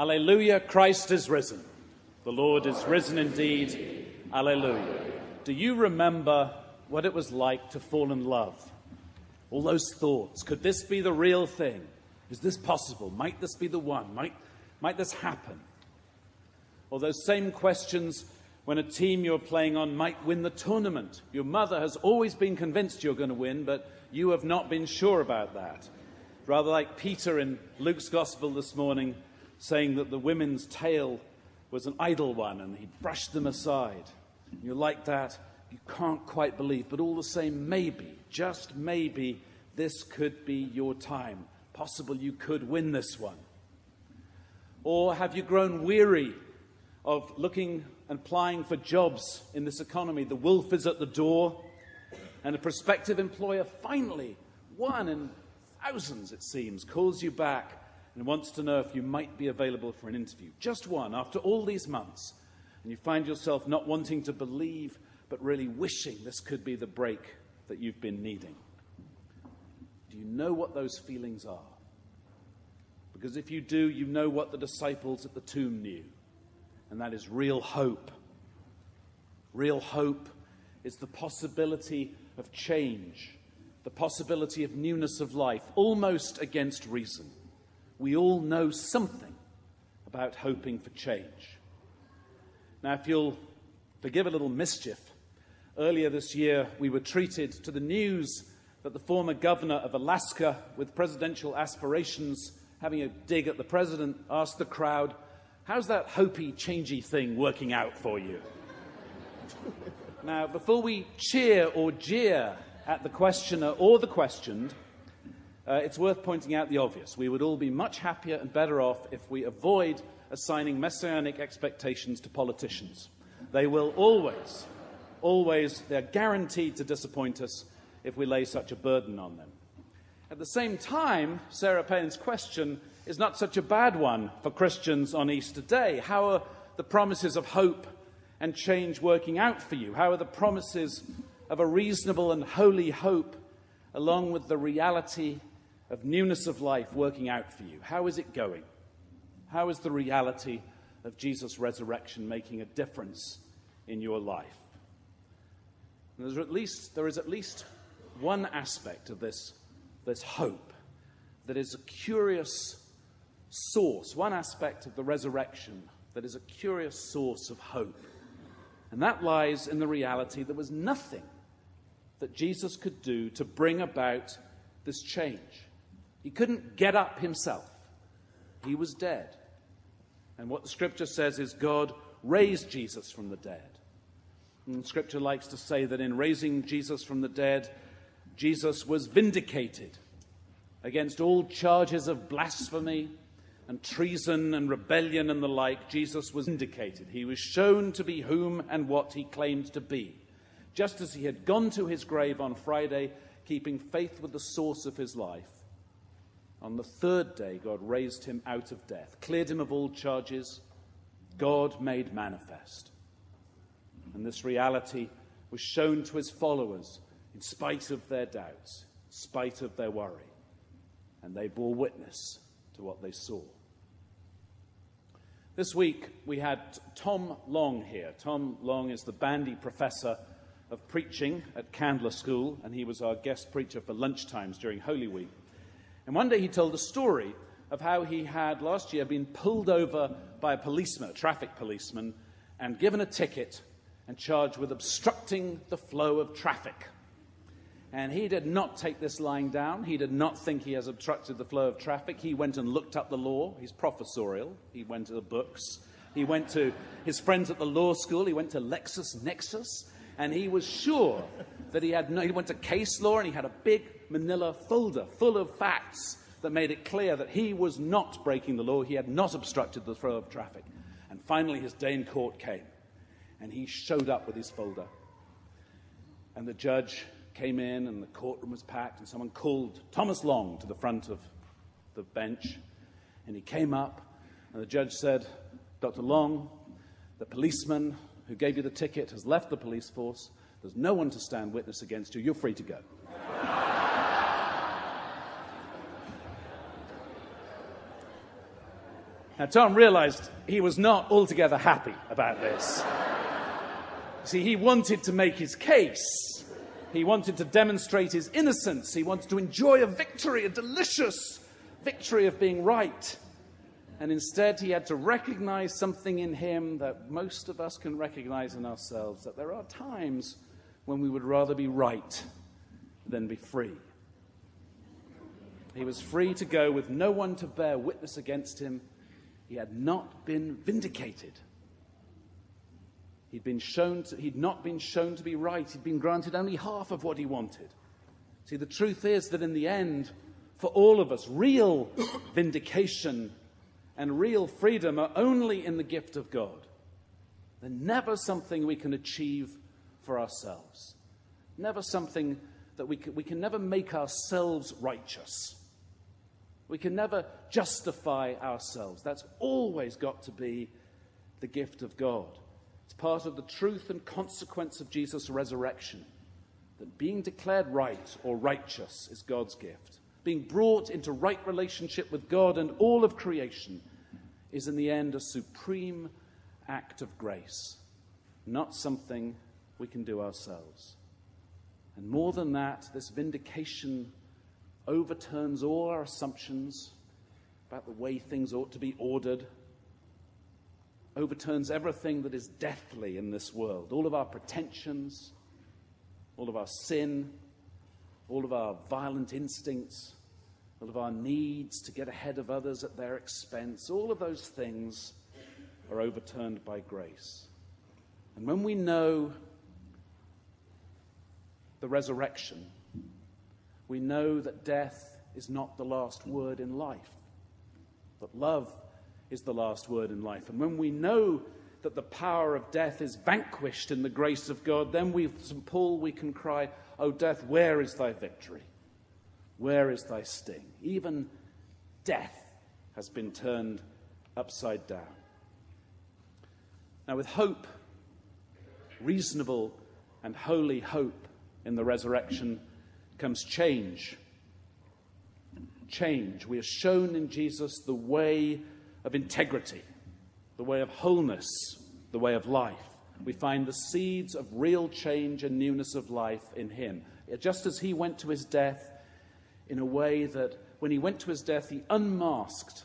Alleluia, Christ is risen. The Lord is risen indeed. Alleluia. Do you remember what it was like to fall in love? All those thoughts. Could this be the real thing? Is this possible? Might this be the one? Might, might this happen? Or those same questions when a team you're playing on might win the tournament. Your mother has always been convinced you're going to win, but you have not been sure about that. Rather like Peter in Luke's Gospel this morning, saying that the women's tale was an idle one and he brushed them aside. You're like that, you can't quite believe, but all the same, maybe, just maybe, this could be your time. Possible you could win this one. Or have you grown weary of looking and applying for jobs in this economy? The wolf is at the door, and a prospective employer finally, one in thousands it seems, calls you back and wants to know if you might be available for an interview. Just one, after all these months. And you find yourself not wanting to believe, but really wishing this could be the break that you've been needing. Do you know what those feelings are? Because if you do, you know what the disciples at the tomb knew, and that is real hope. Real hope is the possibility of change, the possibility of newness of life, almost against reason. We all know something about hoping for change. Now, if you'll forgive a little mischief, earlier this year we were treated to the news that the former governor of Alaska, with presidential aspirations, having a dig at the president, asked the crowd, How's that hopey, changey thing working out for you? now, before we cheer or jeer at the questioner or the questioned, uh, it's worth pointing out the obvious. We would all be much happier and better off if we avoid assigning messianic expectations to politicians. They will always, always, they're guaranteed to disappoint us if we lay such a burden on them. At the same time, Sarah Palin's question is not such a bad one for Christians on Easter Day. How are the promises of hope and change working out for you? How are the promises of a reasonable and holy hope, along with the reality of newness of life, working out for you? How is it going? How is the reality of Jesus' resurrection making a difference in your life? There's at least, there is at least one aspect of this, this hope that is a curious source, one aspect of the resurrection that is a curious source of hope. And that lies in the reality there was nothing that Jesus could do to bring about this change. He couldn't get up himself, he was dead. And what the scripture says is God raised Jesus from the dead. And scripture likes to say that in raising Jesus from the dead, Jesus was vindicated against all charges of blasphemy and treason and rebellion and the like. Jesus was vindicated. He was shown to be whom and what he claimed to be. Just as he had gone to his grave on Friday, keeping faith with the source of his life, on the third day, God raised him out of death, cleared him of all charges. God made manifest. And this reality was shown to his followers in spite of their doubts, in spite of their worry. And they bore witness to what they saw. This week, we had Tom Long here. Tom Long is the Bandy Professor of Preaching at Candler School, and he was our guest preacher for lunchtimes during Holy Week. And one day he told a story of how he had last year been pulled over by a policeman, a traffic policeman, and given a ticket and charged with obstructing the flow of traffic. And he did not take this lying down. He did not think he has obstructed the flow of traffic. He went and looked up the law. He's professorial. He went to the books. He went to his friends at the law school. He went to LexisNexis. And he was sure that he had no, he went to case law and he had a big manila folder full of facts that made it clear that he was not breaking the law. He had not obstructed the flow of traffic. And finally, his day in court came. And he showed up with his folder. And the judge came in, and the courtroom was packed, and someone called Thomas Long to the front of the bench. And he came up, and the judge said, Dr. Long, the policeman who gave you the ticket has left the police force. There's no one to stand witness against you. You're free to go. Now, Tom realized he was not altogether happy about this. See, he wanted to make his case. He wanted to demonstrate his innocence. He wanted to enjoy a victory, a delicious victory of being right. And instead, he had to recognize something in him that most of us can recognize in ourselves that there are times when we would rather be right than be free. He was free to go with no one to bear witness against him he had not been vindicated. He'd, been shown to, he'd not been shown to be right. He'd been granted only half of what he wanted. See, the truth is that in the end, for all of us, real vindication and real freedom are only in the gift of God. They're never something we can achieve for ourselves. Never something that we can, we can never make ourselves righteous. We can never justify ourselves. That's always got to be the gift of God. It's part of the truth and consequence of Jesus' resurrection that being declared right or righteous is God's gift. Being brought into right relationship with God and all of creation is in the end a supreme act of grace, not something we can do ourselves. And more than that, this vindication overturns all our assumptions about the way things ought to be ordered, overturns everything that is deathly in this world, all of our pretensions, all of our sin, all of our violent instincts, all of our needs to get ahead of others at their expense, all of those things are overturned by grace. And when we know the resurrection, we know that death is not the last word in life, but love is the last word in life. And when we know that the power of death is vanquished in the grace of God, then we, St. Paul, we can cry, Oh, death, where is thy victory? Where is thy sting? Even death has been turned upside down. Now, with hope, reasonable and holy hope in the resurrection, comes change. Change. We are shown in Jesus the way of integrity, the way of wholeness, the way of life. We find the seeds of real change and newness of life in him. Just as he went to his death in a way that when he went to his death, he unmasked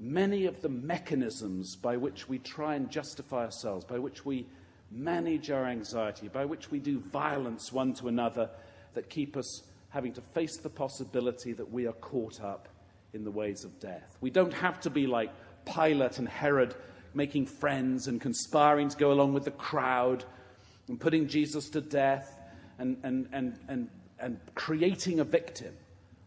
many of the mechanisms by which we try and justify ourselves, by which we manage our anxiety, by which we do violence one to another that keep us having to face the possibility that we are caught up in the ways of death. We don't have to be like Pilate and Herod making friends and conspiring to go along with the crowd and putting Jesus to death and, and, and, and, and creating a victim.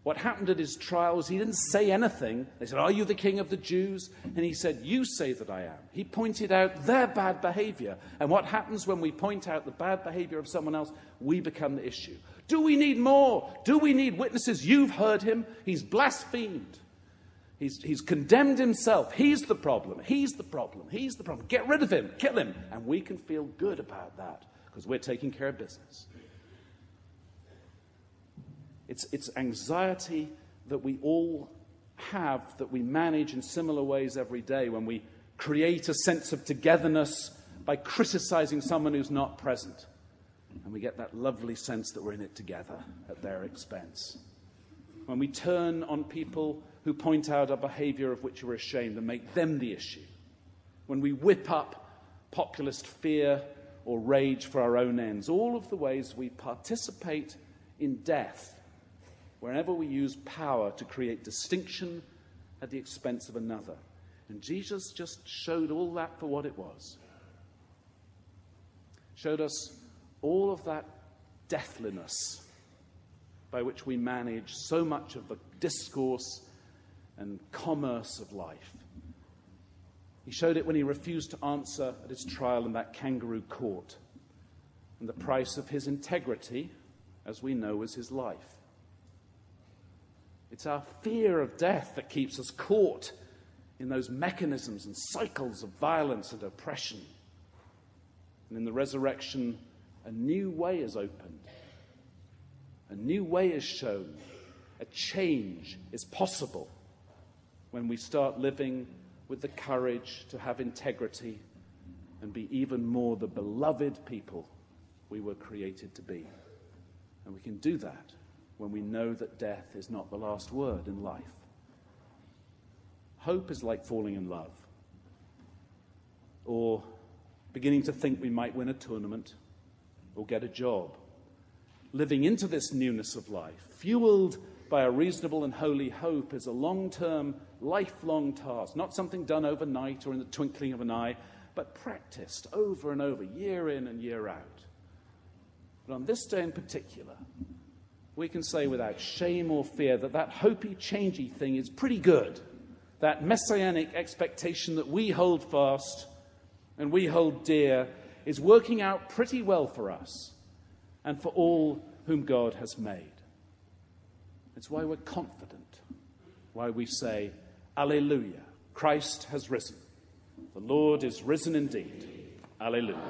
What happened at his trial was he didn't say anything. They said, Are you the king of the Jews? And he said, You say that I am. He pointed out their bad behavior. And what happens when we point out the bad behavior of someone else? We become the issue. Do we need more? Do we need witnesses? You've heard him. He's blasphemed. He's, he's condemned himself. He's the problem. He's the problem. He's the problem. Get rid of him. Kill him. And we can feel good about that because we're taking care of business. It's, it's anxiety that we all have, that we manage in similar ways every day when we create a sense of togetherness by criticizing someone who's not present. And we get that lovely sense that we're in it together at their expense. When we turn on people who point out a behavior of which we're ashamed and make them the issue. When we whip up populist fear or rage for our own ends. All of the ways we participate in death wherever we use power to create distinction at the expense of another. And Jesus just showed all that for what it was. Showed us all of that deathliness by which we manage so much of the discourse and commerce of life. He showed it when he refused to answer at his trial in that kangaroo court. And the price of his integrity, as we know, was his life. It's our fear of death that keeps us caught in those mechanisms and cycles of violence and oppression. And in the resurrection, a new way is opened, a new way is shown, a change is possible when we start living with the courage to have integrity and be even more the beloved people we were created to be. And we can do that when we know that death is not the last word in life. Hope is like falling in love or beginning to think we might win a tournament or get a job. Living into this newness of life, fueled by a reasonable and holy hope, is a long term, lifelong task, not something done overnight or in the twinkling of an eye, but practiced over and over, year in and year out. But on this day in particular, we can say without shame or fear that that hopey, changey thing is pretty good. That messianic expectation that we hold fast and we hold dear is working out pretty well for us and for all whom God has made. It's why we're confident, why we say, Alleluia, Christ has risen. The Lord is risen indeed. Alleluia.